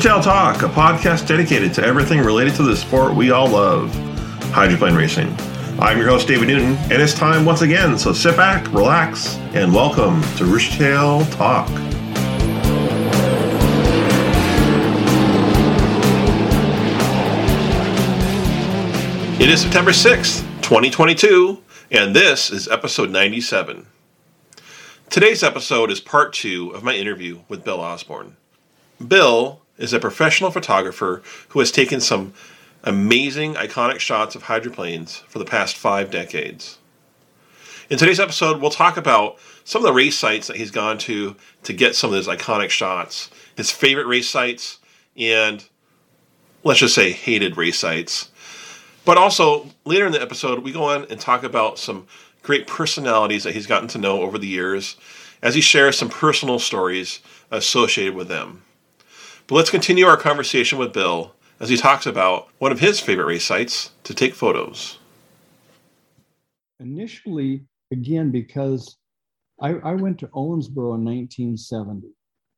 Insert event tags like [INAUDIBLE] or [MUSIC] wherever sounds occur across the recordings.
Tail Talk, a podcast dedicated to everything related to the sport we all love, hydroplane racing. I'm your host, David Newton, and it's time once again, so sit back, relax, and welcome to Rooster Tail Talk. It is September 6th, 2022, and this is episode 97. Today's episode is part two of my interview with Bill Osborne. Bill is a professional photographer who has taken some amazing, iconic shots of hydroplanes for the past five decades. In today's episode, we'll talk about some of the race sites that he's gone to to get some of those iconic shots, his favorite race sites, and let's just say hated race sites. But also, later in the episode, we go on and talk about some great personalities that he's gotten to know over the years as he shares some personal stories associated with them. But let's continue our conversation with Bill as he talks about one of his favorite race sites to take photos. Initially, again, because I, I went to Owensboro in 1970,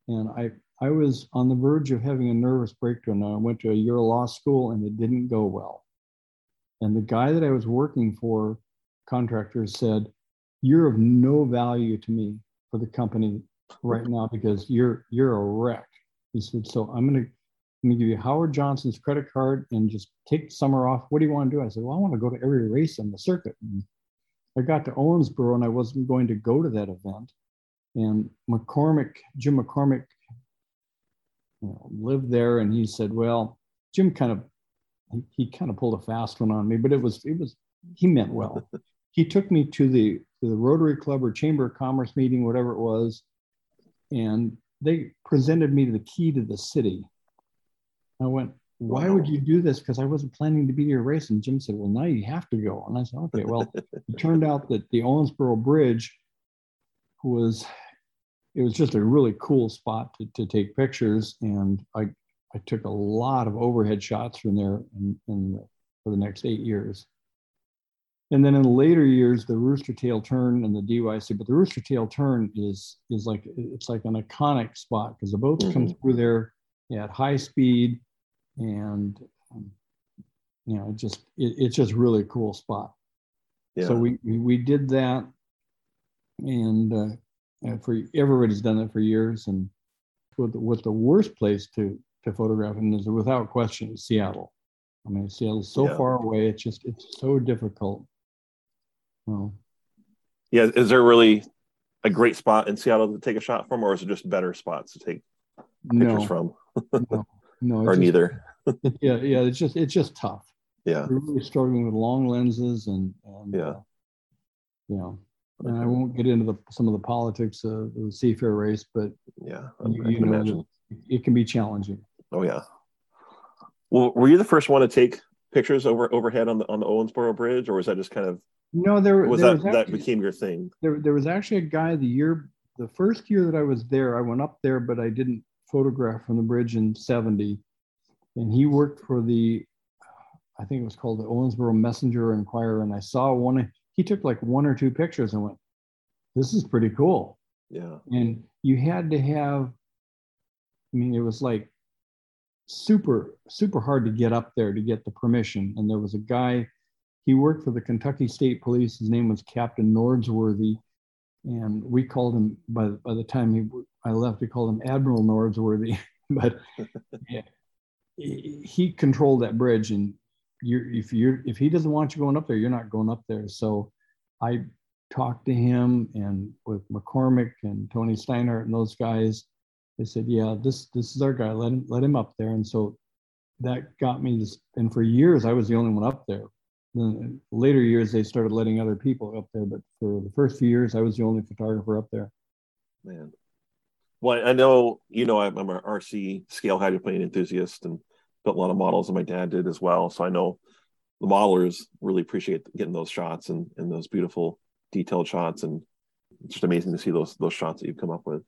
and I, I was on the verge of having a nervous breakdown. I went to a year law school, and it didn't go well. And the guy that I was working for, contractor, said, "You're of no value to me for the company right now because you're you're a wreck." He said, "So I'm gonna I'm gonna give you Howard Johnson's credit card and just take summer off. What do you want to do?" I said, "Well, I want to go to every race on the circuit." And I got to Owensboro and I wasn't going to go to that event. And McCormick, Jim McCormick, you know, lived there, and he said, "Well, Jim kind of he, he kind of pulled a fast one on me, but it was it was he meant well. [LAUGHS] he took me to the to the Rotary Club or Chamber of Commerce meeting, whatever it was, and they presented me the key to the city. I went, why would you do this? Because I wasn't planning to be your race. And Jim said, well, now you have to go. And I said, okay. Well, it [LAUGHS] turned out that the Owensboro Bridge was, it was just a really cool spot to, to take pictures. And I, I took a lot of overhead shots from there in, in the, for the next eight years. And then in the later years, the Rooster Tail Turn and the DYC, but the Rooster Tail Turn is is like it's like an iconic spot because the boats mm-hmm. come through there at high speed, and um, you know, it just it, it's just really a cool spot. Yeah. So we, we, we did that, and uh, for everybody's done it for years. And what the, what the worst place to to photograph and is without question Seattle. I mean, Seattle's so yeah. far away; it's just it's so difficult. Well, yeah. Is there really a great spot in Seattle to take a shot from, or is it just better spots to take pictures no, from? no, [LAUGHS] no, or just, neither. [LAUGHS] yeah, yeah. It's just it's just tough. Yeah, we're really struggling with long lenses and, and yeah, uh, you know. And I won't get into the, some of the politics of the Seafair race, but yeah, you, you know, it can be challenging. Oh yeah. Well, were you the first one to take pictures over overhead on the on the Owensboro Bridge, or was that just kind of no, there was there that was actually, that became your thing. There, there was actually a guy the year, the first year that I was there. I went up there, but I didn't photograph from the bridge in '70, and he worked for the, I think it was called the Owensboro Messenger Inquirer, and I saw one. He took like one or two pictures and went, "This is pretty cool." Yeah. And you had to have. I mean, it was like super super hard to get up there to get the permission, and there was a guy he worked for the Kentucky State Police. His name was Captain Nordsworthy, and we called him by by the time he I left, we called him Admiral Nordsworthy. [LAUGHS] but [LAUGHS] yeah, he controlled that bridge, and you if you if he doesn't want you going up there, you're not going up there. So I talked to him and with McCormick and Tony Steinhardt and those guys. They said, "Yeah, this this is our guy. Let him let him up there." And so that got me this. And for years, I was the only one up there the uh, later years they started letting other people up there but for the first few years i was the only photographer up there man well i know you know i'm, I'm an rc scale hydroplane enthusiast and built a lot of models and my dad did as well so i know the modelers really appreciate getting those shots and, and those beautiful detailed shots and it's just amazing to see those those shots that you've come up with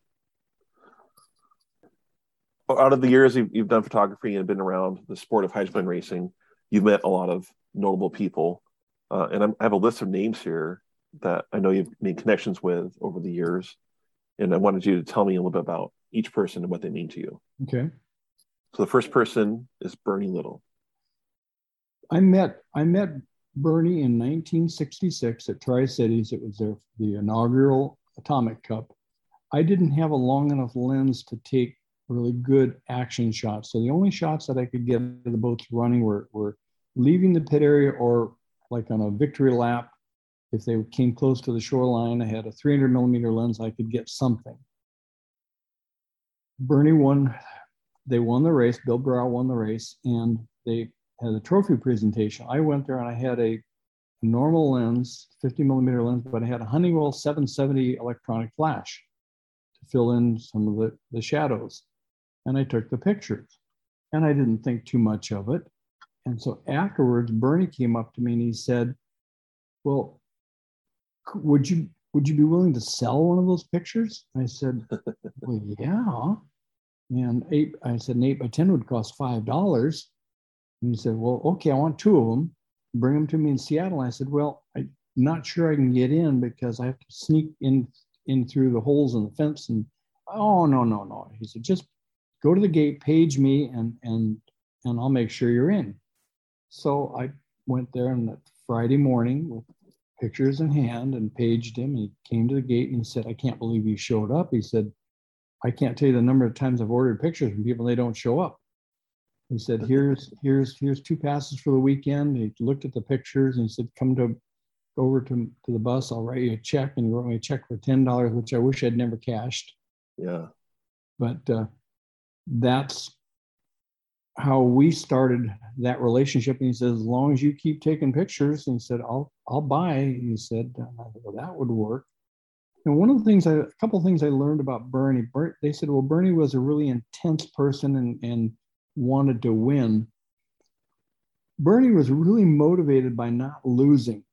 out of the years you've, you've done photography and been around the sport of hydroplane racing you've met a lot of notable people. Uh, and I'm, i have a list of names here that I know you've made connections with over the years. And I wanted you to tell me a little bit about each person and what they mean to you. Okay. So the first person is Bernie Little. I met I met Bernie in 1966 at Tri Cities. It was their, the inaugural Atomic Cup. I didn't have a long enough lens to take really good action shots. So the only shots that I could get of the boats running were, were leaving the pit area or like on a victory lap. If they came close to the shoreline, I had a 300 millimeter lens, I could get something. Bernie won, they won the race. Bill Brow won the race, and they had a trophy presentation. I went there and I had a normal lens, 50 millimeter lens, but I had a Honeywell 770 electronic flash to fill in some of the, the shadows. And I took the pictures and I didn't think too much of it. And so afterwards, Bernie came up to me and he said, Well, would you would you be willing to sell one of those pictures? I said, [LAUGHS] Well, yeah. And eight, I said, an eight by 10 would cost $5. And he said, Well, okay, I want two of them. Bring them to me in Seattle. I said, Well, I'm not sure I can get in because I have to sneak in in through the holes in the fence. And oh no, no, no. He said, just go to the gate, page me, and and and I'll make sure you're in. So I went there on that Friday morning with pictures in hand and paged him. He came to the gate and he said, I can't believe you showed up. He said, I can't tell you the number of times I've ordered pictures from people, they don't show up. He said, "Here's here's here's two passes for the weekend." He looked at the pictures and he said, "Come to over to, to the bus. I'll write you a check." And he wrote me a check for ten dollars, which I wish I'd never cashed. Yeah, but uh, that's how we started that relationship. And he said, "As long as you keep taking pictures," and he said, "I'll I'll buy." He said, uh, "Well, that would work." And one of the things, I, a couple of things I learned about Bernie, they said, well, Bernie was a really intense person and, and wanted to win. Bernie was really motivated by not losing.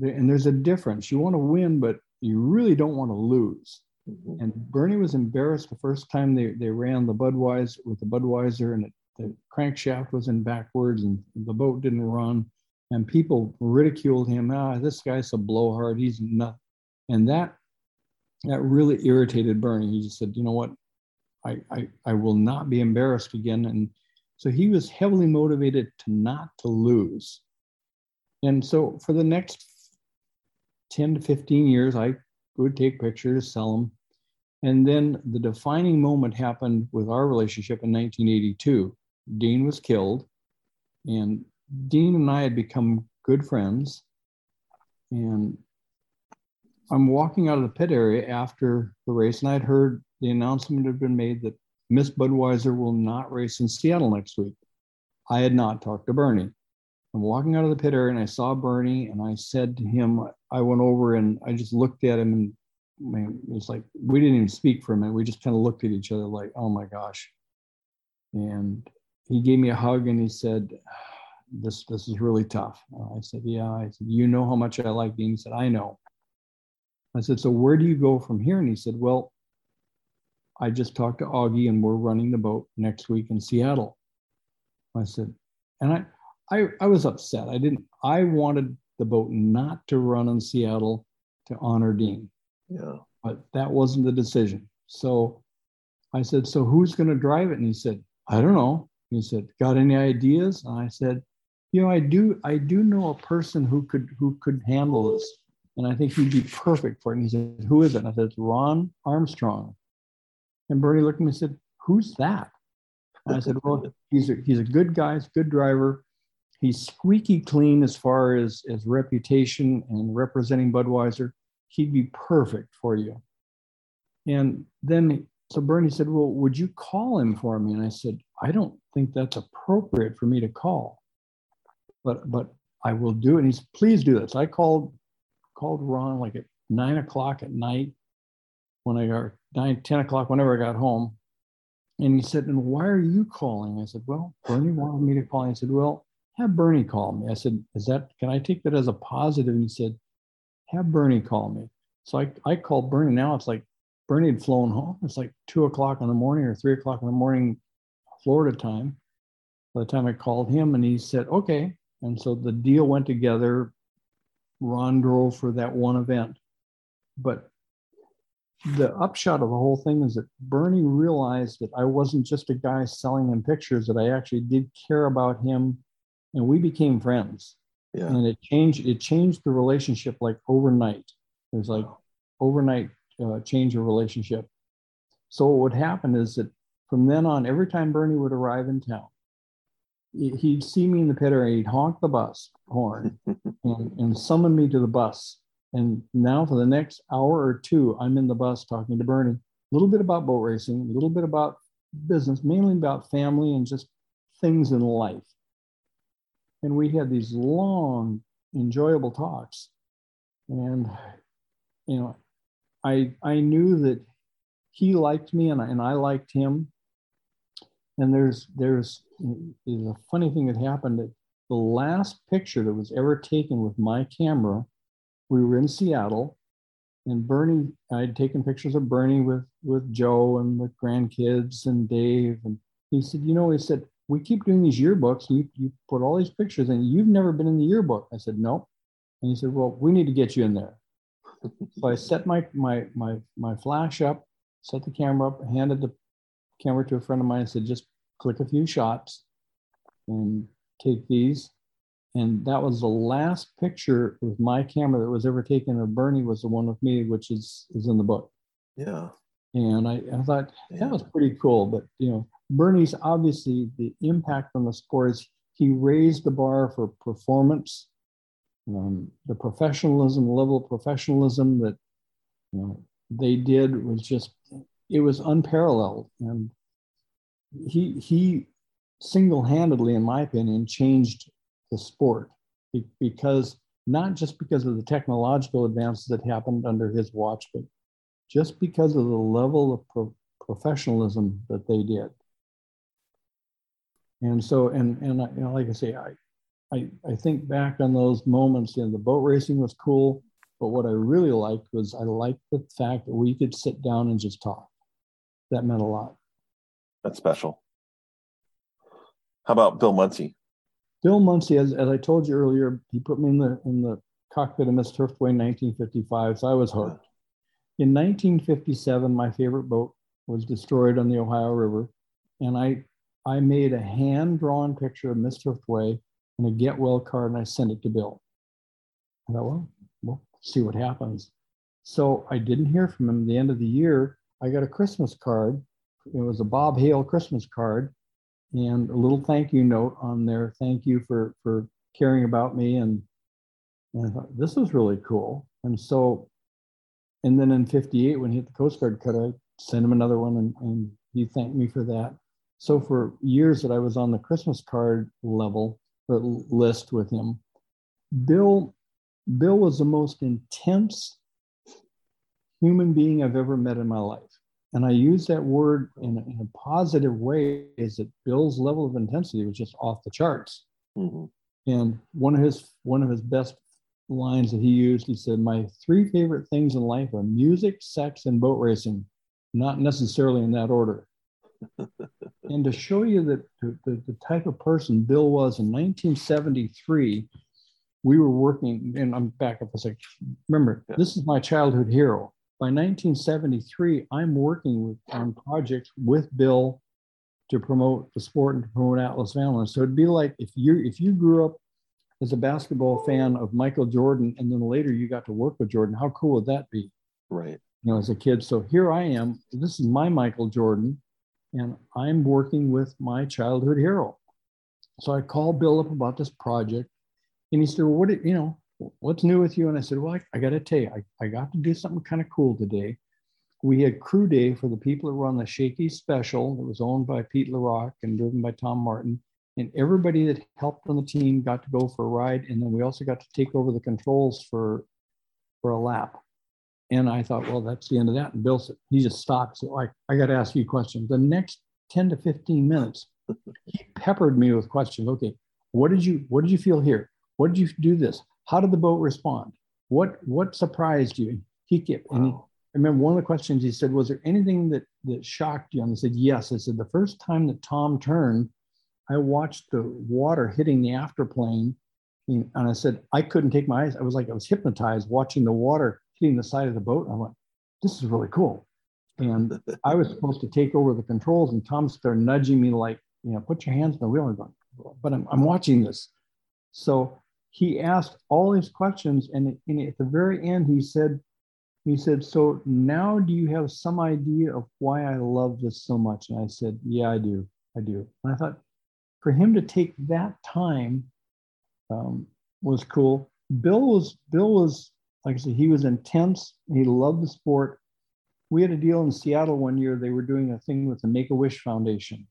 And there's a difference. You want to win, but you really don't want to lose. Mm-hmm. And Bernie was embarrassed the first time they, they ran the Budweiser with the Budweiser and it, the crankshaft was in backwards and the boat didn't run. And people ridiculed him. Ah, this guy's a blowhard. He's not. And that that really irritated Bernie. He just said, you know what? I, I, I will not be embarrassed again. And so he was heavily motivated to not to lose. And so for the next 10 to 15 years, I would take pictures, sell them. And then the defining moment happened with our relationship in 1982. Dean was killed, and Dean and I had become good friends. And I'm walking out of the pit area after the race, and I'd heard the announcement had been made that Miss Budweiser will not race in Seattle next week. I had not talked to Bernie. I'm walking out of the pit area and I saw Bernie and I said to him, I went over and I just looked at him and man, it was like we didn't even speak for a minute. We just kind of looked at each other like, oh my gosh. And he gave me a hug and he said, This this is really tough. Uh, I said, Yeah. I said, You know how much I like Dean. He said, I know. I said, So where do you go from here? And he said, Well, I just talked to Augie and we're running the boat next week in Seattle. I said, and I, I, I was upset. I didn't, I wanted the boat not to run in Seattle to honor Dean. Yeah. But that wasn't the decision. So I said, so who's going to drive it? And he said, I don't know. He said, got any ideas? And I said, you know, I do, I do know a person who could, who could handle this. And I think he'd be perfect for it. And he said, who is it? And I said, it's Ron Armstrong. And Bernie looked at me and said, Who's that? And I said, Well, he's a, he's a good guy, he's a good driver. He's squeaky clean as far as, as reputation and representing Budweiser. He'd be perfect for you. And then, so Bernie said, Well, would you call him for me? And I said, I don't think that's appropriate for me to call, but, but I will do it. And he's, please do this. I called, called Ron like at nine o'clock at night when I got nine, 10 o'clock, whenever I got home. And he said, And why are you calling? I said, Well, Bernie wanted me to call. And I said, Well, have Bernie call me. I said, Is that, can I take that as a positive? And he said, Have Bernie call me. So I, I called Bernie. Now it's like Bernie had flown home. It's like two o'clock in the morning or three o'clock in the morning, Florida time. By the time I called him, and he said, Okay. And so the deal went together. Ron drove for that one event. But the upshot of the whole thing is that Bernie realized that I wasn't just a guy selling him pictures, that I actually did care about him, and we became friends. Yeah. And it changed. It changed the relationship like overnight. It was like overnight uh, change of relationship. So what would happen is that from then on, every time Bernie would arrive in town, he'd see me in the pit area, he'd honk the bus horn [LAUGHS] and, and summon me to the bus. And now for the next hour or two, I'm in the bus talking to Bernie, a little bit about boat racing, a little bit about business, mainly about family and just things in life. And we had these long, enjoyable talks. And, you know, I, I knew that he liked me and I, and I liked him. And there's there's, there's a funny thing that happened that the last picture that was ever taken with my camera, we were in Seattle, and Bernie, I'd taken pictures of Bernie with with Joe and the grandkids and Dave, and he said, you know, he said, we keep doing these yearbooks. You you put all these pictures in. You've never been in the yearbook. I said, no. And he said, well, we need to get you in there. so I set my my my my flash up, set the camera up, handed the camera to a friend of mine and said, just click a few shots and take these. And that was the last picture with my camera that was ever taken of Bernie was the one with me, which is is in the book. Yeah. And I, I thought Yeah. that was pretty cool. But you know, Bernie's obviously the impact on the sport is he raised the bar for performance, um, the professionalism, level of professionalism that you know they did was just it was unparalleled. And he he single-handedly, in my opinion, changed the sport because not just because of the technological advances that happened under his watch, but just because of the level of pro- professionalism that they did. And so, and and you know, like I say, I, I I think back on those moments. You know, the boat racing was cool, but what I really liked was I liked the fact that we could sit down and just talk. That meant a lot. That's special. How about Bill Muncey? Bill Muncey, as, as I told you earlier, he put me in the in the cockpit of Miss Thriftway in 1955, so I was hooked. In 1957, my favorite boat was destroyed on the Ohio River, and I I made a hand drawn picture of Mr. Thriftway and a get well card, and I sent it to Bill. I thought, well, we'll see what happens. So I didn't hear from him. At the end of the year, I got a Christmas card. It was a Bob Hale Christmas card and a little thank you note on there. Thank you for for caring about me, and, and I thought this was really cool. And so, and then in '58, when he hit the Coast Guard cut, I sent him another one, and, and he thanked me for that. So for years that I was on the Christmas card level or list with him, Bill Bill was the most intense human being I've ever met in my life and I use that word in a, in a positive way, is that Bill's level of intensity was just off the charts. Mhm. And one of his one of his best lines that he used, he said, "My three favorite things in life are music, sex, and boat racing, not necessarily in that order." And to show you that the, the, type of person Bill was in 1973, we were working, and I'm back up a second. Remember, Yeah. this is my childhood hero by 1973, I'm working with, on projects with Bill to promote the sport and to promote Atlas Family. So it'd be like if you if you grew up as a basketball fan of Michael Jordan and then later you got to work with Jordan, how cool would that be? Right. You know, as a kid. So here I am. This is my Michael Jordan, and I'm working with my childhood hero. So I called Bill up about this project, and he said, "Well, what? You know, what's new with you?" And I said, "Well, I, I got to tell you, I, I got to do something kind of cool today. We had crew day for the people that were on the Shaky Special that was owned by Pete LaRock and driven by Tom Martin. And everybody that helped on the team got to go for a ride. And then we also got to take over the controls for, for a lap. And I thought, well, that's the end of that. And Bill said, he just stopped. So I, I got to ask you questions. The next 10 to 15 minutes, he peppered me with questions. Okay, what did you what did you feel here? What did you do this? How did the boat respond? What what surprised you? He kept and he, I remember one of the questions he said, Was there anything that that shocked you? And I said, Yes. I said, the first time that Tom turned, I watched the water hitting the afterplane. And and I said, I couldn't take my eyes. I was like, I was hypnotized watching the water hitting the side of the boat. And I went, this is really cool. And I was supposed to take over the controls, and Tom started nudging me like, you know, put your hands on the wheel. I'm going, but I'm, I'm watching this. So he asked all his questions, and, and at the very end, he said, he said, so now do you have some idea of why I love this so much? And I said, yeah, I do. I do. And I thought for him to take that time um, was cool. Bill was, Bill was, like I said, he was intense. He loved the sport. We had a deal in Seattle one year. They were doing a thing with the Make a Wish Foundation.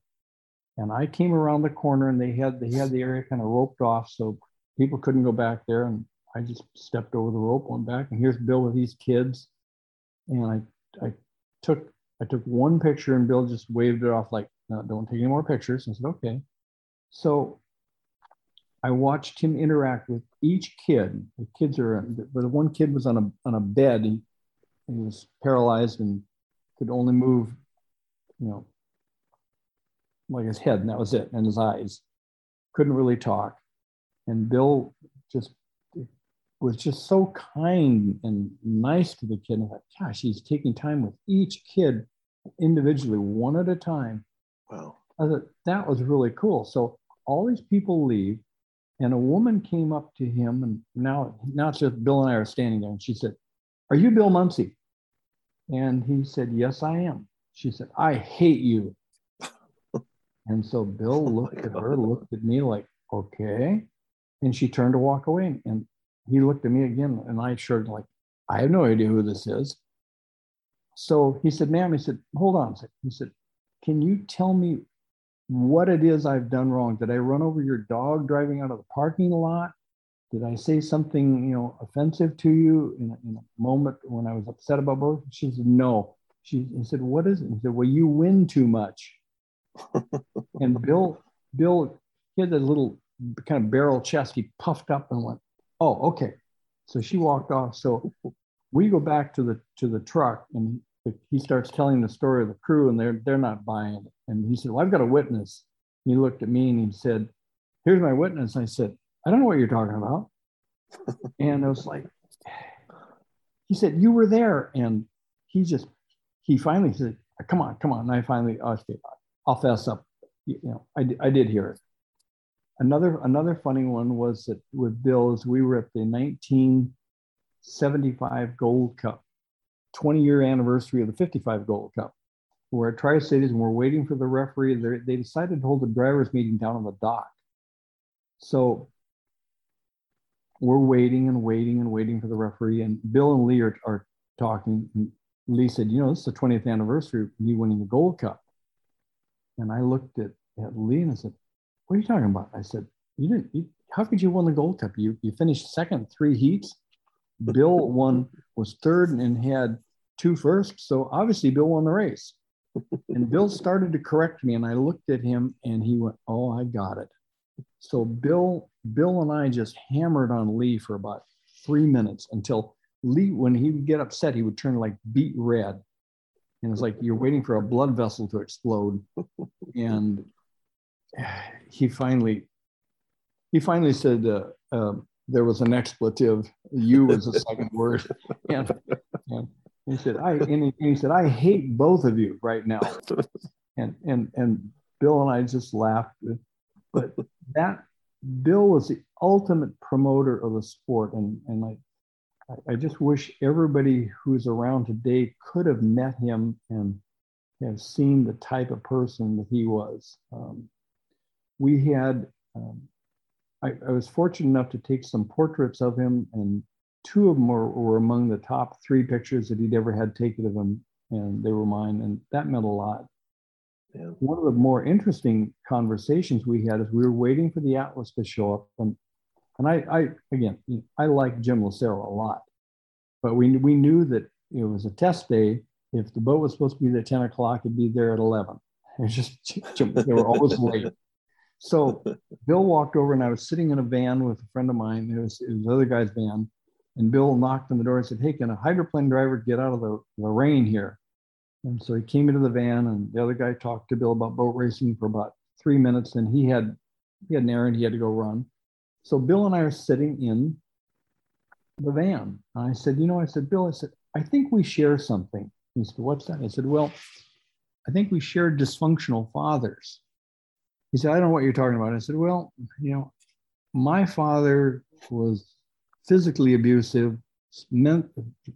And I came around the corner and they had they had the area kind of roped off so people couldn't go back there. And I just stepped over the rope, went back, and here's Bill with these kids. And I I took I took one picture and Bill just waved it off like, no, don't take any more pictures. And I said, okay. So I watched him interact with each kid. The kids are, but the one kid was on a on a bed. He, he was paralyzed and could only move, you know, like his head, and that was it, and his eyes. Couldn't really talk. And Bill just was just so kind and nice to the kid. And I thought, gosh, he's taking time with each kid individually, one at a time. Wow. I thought that was really cool. So all these people leave, and a woman came up to him, and now now it's just Bill and I are standing there, and she said, "Are you Bill Muncey?" And he said, "Yes, I am." She said, "I hate you." and so Bill [LAUGHS] oh looked at her, looked at me like, "Okay," and she turned to walk away, and he looked at me again, and I assured like, I have no idea who this is. So he said, ma'am, he said, hold on. He said, can you tell me what it is I've done wrong? Did I run over your dog driving out of the parking lot? Did I say something, you know, offensive to you in a, in a moment when I was upset about both? She said, no. She he said, what is it? He said, well, you win too much. [LAUGHS] and Bill, Bill, he had a little kind of barrel chest. He puffed up and went, oh, okay. So she walked off. So we go back to the to the truck and he starts telling the story of the crew and they're they're not buying it. And he said, Well, I've got a witness. He looked at me and he said, Here's my witness. I said, I don't know what you're talking about. [LAUGHS] and I was like, he said, You were there. And he just he finally said, Come on, come on. And I finally, okay, I'll fess up. You know, I, I did hear it. Another another funny one was that with Bill is we were at the 1975 Gold Cup, 20 year anniversary of the 55 Gold Cup. We're at Tri Cities and we're waiting for the referee. They're, they decided to hold a drivers' meeting down on the dock. So we're waiting and waiting and waiting for the referee. And Bill and Lee are, are talking. And Lee said, You know, this is the 20th anniversary of me winning the Gold Cup. And I looked at, at Lee and I said, what are you talking about? I said, you didn't, you, how could you win the gold cup? You, you finished second, three heats. Bill won, was third and had two firsts. So obviously Bill won the race. And Bill started to correct me and I looked at him and he went, oh, I got it. So Bill, Bill and I just hammered on Lee for about three minutes until Lee, when he would get upset, he would turn like beet red. And it's like you're waiting for a blood vessel to explode. And [SIGHS] he finally he finally said uh, uh, there was an expletive. You was the second word, [LAUGHS] and, and, he said I and he, and he, said I hate both of you right now, [LAUGHS] and and and Bill and I just laughed, but that Bill was the ultimate promoter of the sport, and and I. I just wish everybody who's around today could have met him and have seen the type of person that he was. Um, we had, um, I, I, was fortunate enough to take some portraits of him, and two of them were, were among the top three pictures that he'd ever had taken of him, and they were mine, and that meant a lot. Yeah. One of the more interesting conversations we had is we were waiting for the Atlas to show up, and and I, I again, I like Jim Lucero a lot, but we we knew that it was a test day. If the boat was supposed to be there at 10 o'clock, it'd be there at 11. [LAUGHS] It's just they were always [LAUGHS] late. So Bill walked over, and I was sitting in a van with a friend of mine. It was, it was the other guy's van. And Bill knocked on the door and said, Hey, can a hydroplane driver get out of the, the rain here? And so he came into the van, and the other guy talked to Bill about boat racing for about three minutes. And he had he had an errand he had to go run. So Bill and I are sitting in the van. And I said, You know, I said, Bill, I said, I think we share something. He said, What's that? I said, Well, I think we share dysfunctional fathers. He said, I don't know what you're talking about. I said, Well, you know, my father was physically abusive, men-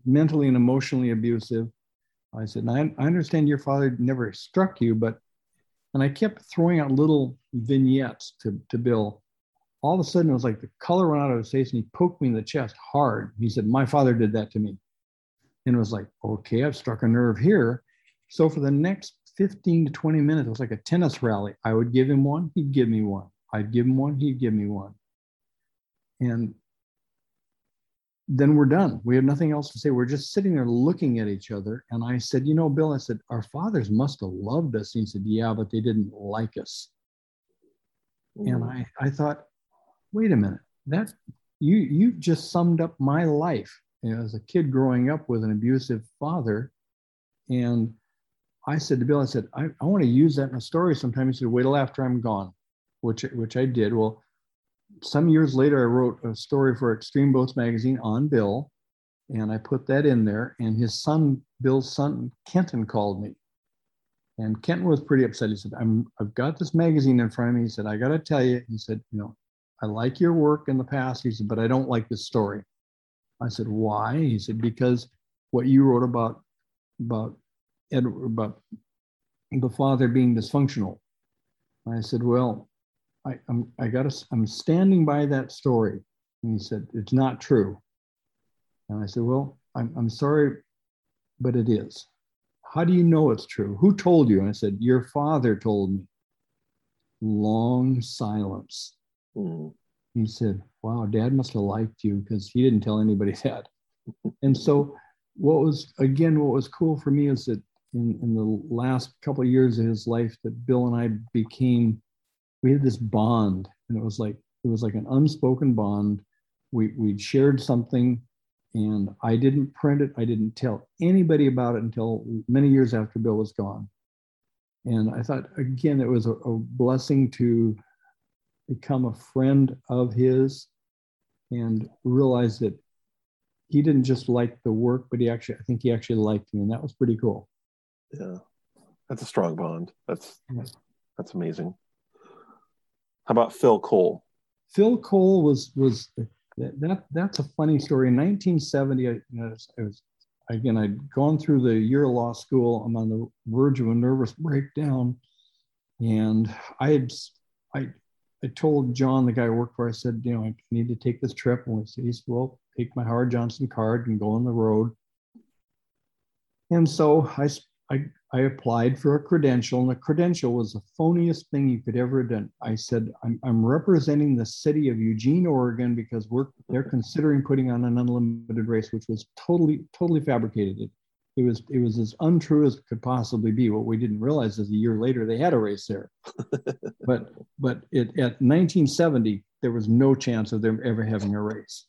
mentally and emotionally abusive. I said, I, I understand your father never struck you, but, and I kept throwing out little vignettes to, to Bill. All of a sudden, it was like the color went out of his face and he poked me in the chest hard. He said, My father did that to me. And it was like, okay, I've struck a nerve here. So for the next 15 to 20 minutes, it was like a tennis rally. I would give him one, he'd give me one. I'd give him one, he'd give me one. And then we're done. We have nothing else to say. We're just sitting there looking at each other. And I said, You know, Bill, I said, Our fathers must have loved us. And he said, Yeah, but they didn't like us. Mm. And I, I thought, Wait a minute. That you you just summed up my life you know, as a kid growing up with an abusive father. And I said to Bill, I said, I, I want to use that in a story sometime. He said, wait till after I'm gone, which, which I did. Well, some years later, I wrote a story for Extreme Boats magazine on Bill, and I put that in there. And his son, Bill's son, Kenton, called me. And Kenton was pretty upset. He said, I'm, I've got this magazine in front of me. He said, I got to tell you, he said, you know, I like your work in the past. He said, but I don't like this story. I said, why? He said, because what you wrote about about Ed, about the father being dysfunctional. I said, well, I, I'm I got to, I'm standing by that story. And he said, it's not true. And I said, well, I'm, I'm sorry, but it is. How do you know it's true? Who told you? And I said, your father told me. Long silence. Mm. He said, wow, dad must have liked you because he didn't tell anybody [LAUGHS] that. and so what was again what was cool for me is that in, in the last couple of years of his life that bill and i became we had this bond and it was like it was like an unspoken bond. We we shared something and i didn't print it. I didn't tell anybody about it until many years after bill was gone. And i thought again it was a, a blessing to become a friend of his and realize that he didn't just like the work, but he actually, I think he actually liked me, and that was pretty cool. Yeah, that's a strong bond. That's yeah. that's amazing. How about Phil Cole? Phil Cole was was that, that that's a funny story. In 1970, I, you know, I was again I'd gone through the year of law school. I'm on the verge of a nervous breakdown, and I had I I told John, the guy I worked for, I said, you know, I need to take this trip. And he said, well, take my Howard Johnson card and go on the road. And so I, I, I applied for a credential, and the credential was the phoniest thing you could ever have done. I said, I'm, I'm representing the city of Eugene, Oregon, because we're they're considering putting on an unlimited race, which was totally, totally fabricated it it was it was as untrue as could possibly be. What we didn't realize is a year later they had a race there. [LAUGHS] but but it, at 1970 there was no chance of them ever having a race.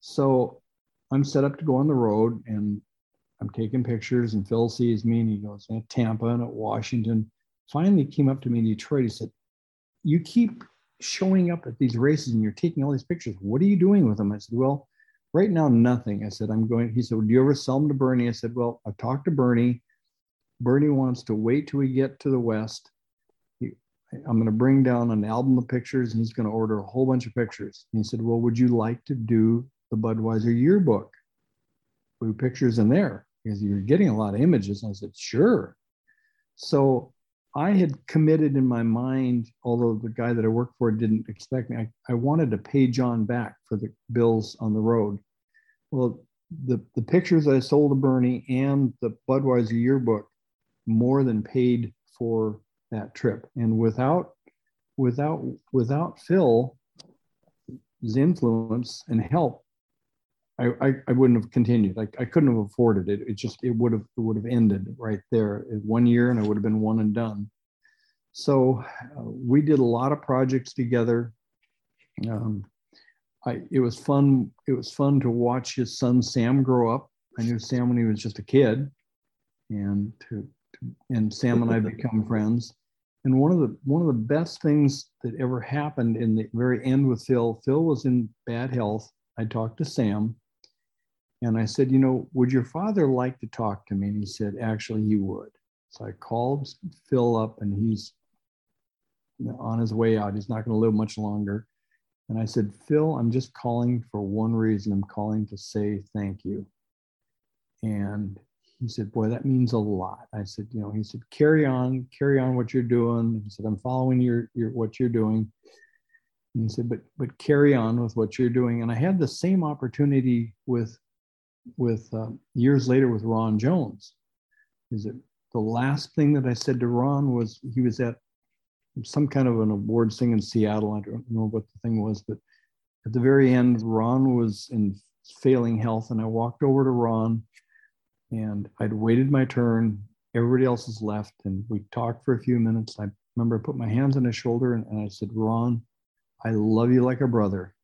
So I'm set up to go on the road and I'm taking pictures and Phil sees me and he goes at Tampa and at Washington. Finally came up to me in Detroit. He said, "You keep showing up at these races and you're taking all these pictures. What are you doing with them?" I said, "Well." Right now, nothing. I said, I'm going. He said, well, Do you ever sell them to Bernie? I said, Well, I've talked to Bernie. Bernie wants to wait till we get to the West. I'm going to bring down an album of pictures and he's going to order a whole bunch of pictures. And he said, Well, would you like to do the Budweiser yearbook? Put pictures in there because you're getting a lot of images. And I said, Sure. So I had committed in my mind, although the guy that I worked for didn't expect me, I, I wanted to pay John back for the bills on the road. Well, the, the pictures I sold to Bernie and the Budweiser yearbook more than paid for that trip. And without without without Phil's influence and help, I, I, I, wouldn't have continued. I, I couldn't have afforded it. It just it would have it would have ended right there one year, and it would have been one and done. So uh, we did a lot of projects together. Um, I, it was fun. It was fun to watch his son Sam grow up. I knew Sam when he was just a kid, and to, to and Sam and I [LAUGHS] become friends. And one of the one of the best things that ever happened in the very end with Phil. Phil was in bad health. I talked to Sam, And I said, you know, would your father like to talk to me? And he said, actually, he would. So I called Phil up, and he's on his way out. He's not going to live much longer. And I said, Phil, I'm just calling for one reason. I'm calling to say thank you. And he said, Boy, that means a lot. I said, You know, he said, Carry on, carry on what you're doing. He said, I'm following your, your what you're doing. And he said, but but carry on with what you're doing. And I had the same opportunity with with uh, years later with Ron Jones. Is it the last thing that I said to Ron was he was at some kind of an awards thing in Seattle. I don't know what the thing was, but at the very end, Ron was in failing health, and I walked over to Ron, and I'd waited my turn. Everybody else has left, and we talked for a few minutes. I remember I put my hands on his shoulder and, and I said, Ron, I love you like a brother.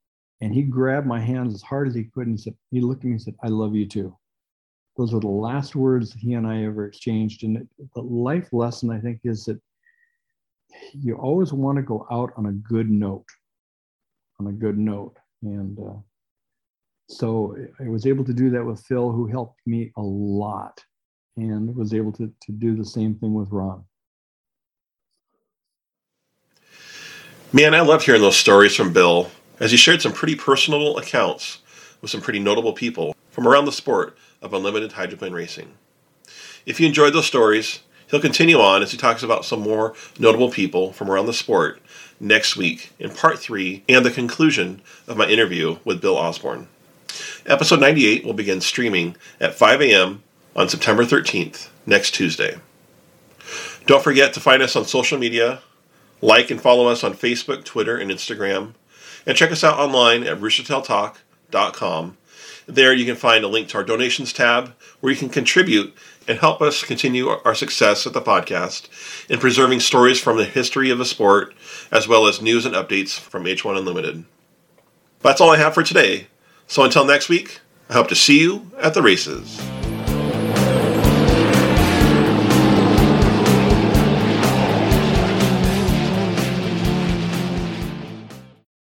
And he grabbed my hands as hard as he could and said, he looked at me and said, I love you too. Those were the last words he and I ever exchanged. And the life lesson, I think, is that you always want to go out on a good note, on a good note. And uh, so I was able to do that with Phil, who helped me a lot, and was able to, to do the same thing with Ron. Man, I love hearing those stories from Bill as he shared some pretty personal accounts with some pretty notable people from around the sport of unlimited hydroplane racing. If you enjoyed those stories, he'll continue on as he talks about some more notable people from around the sport next week in part three and the conclusion of my interview with Bill Osborne. Episode 98 will begin streaming at 5 a.m. on September 13th, next Tuesday. Don't forget to find us on social media like and follow us on Facebook, Twitter, and Instagram. And check us out online at roostertailtalk.com. There you can find a link to our donations tab where you can contribute and help us continue our success at the podcast in preserving stories from the history of the sport as well as news and updates from H1 Unlimited. That's all I have for today. So until next week, I hope to see you at the races.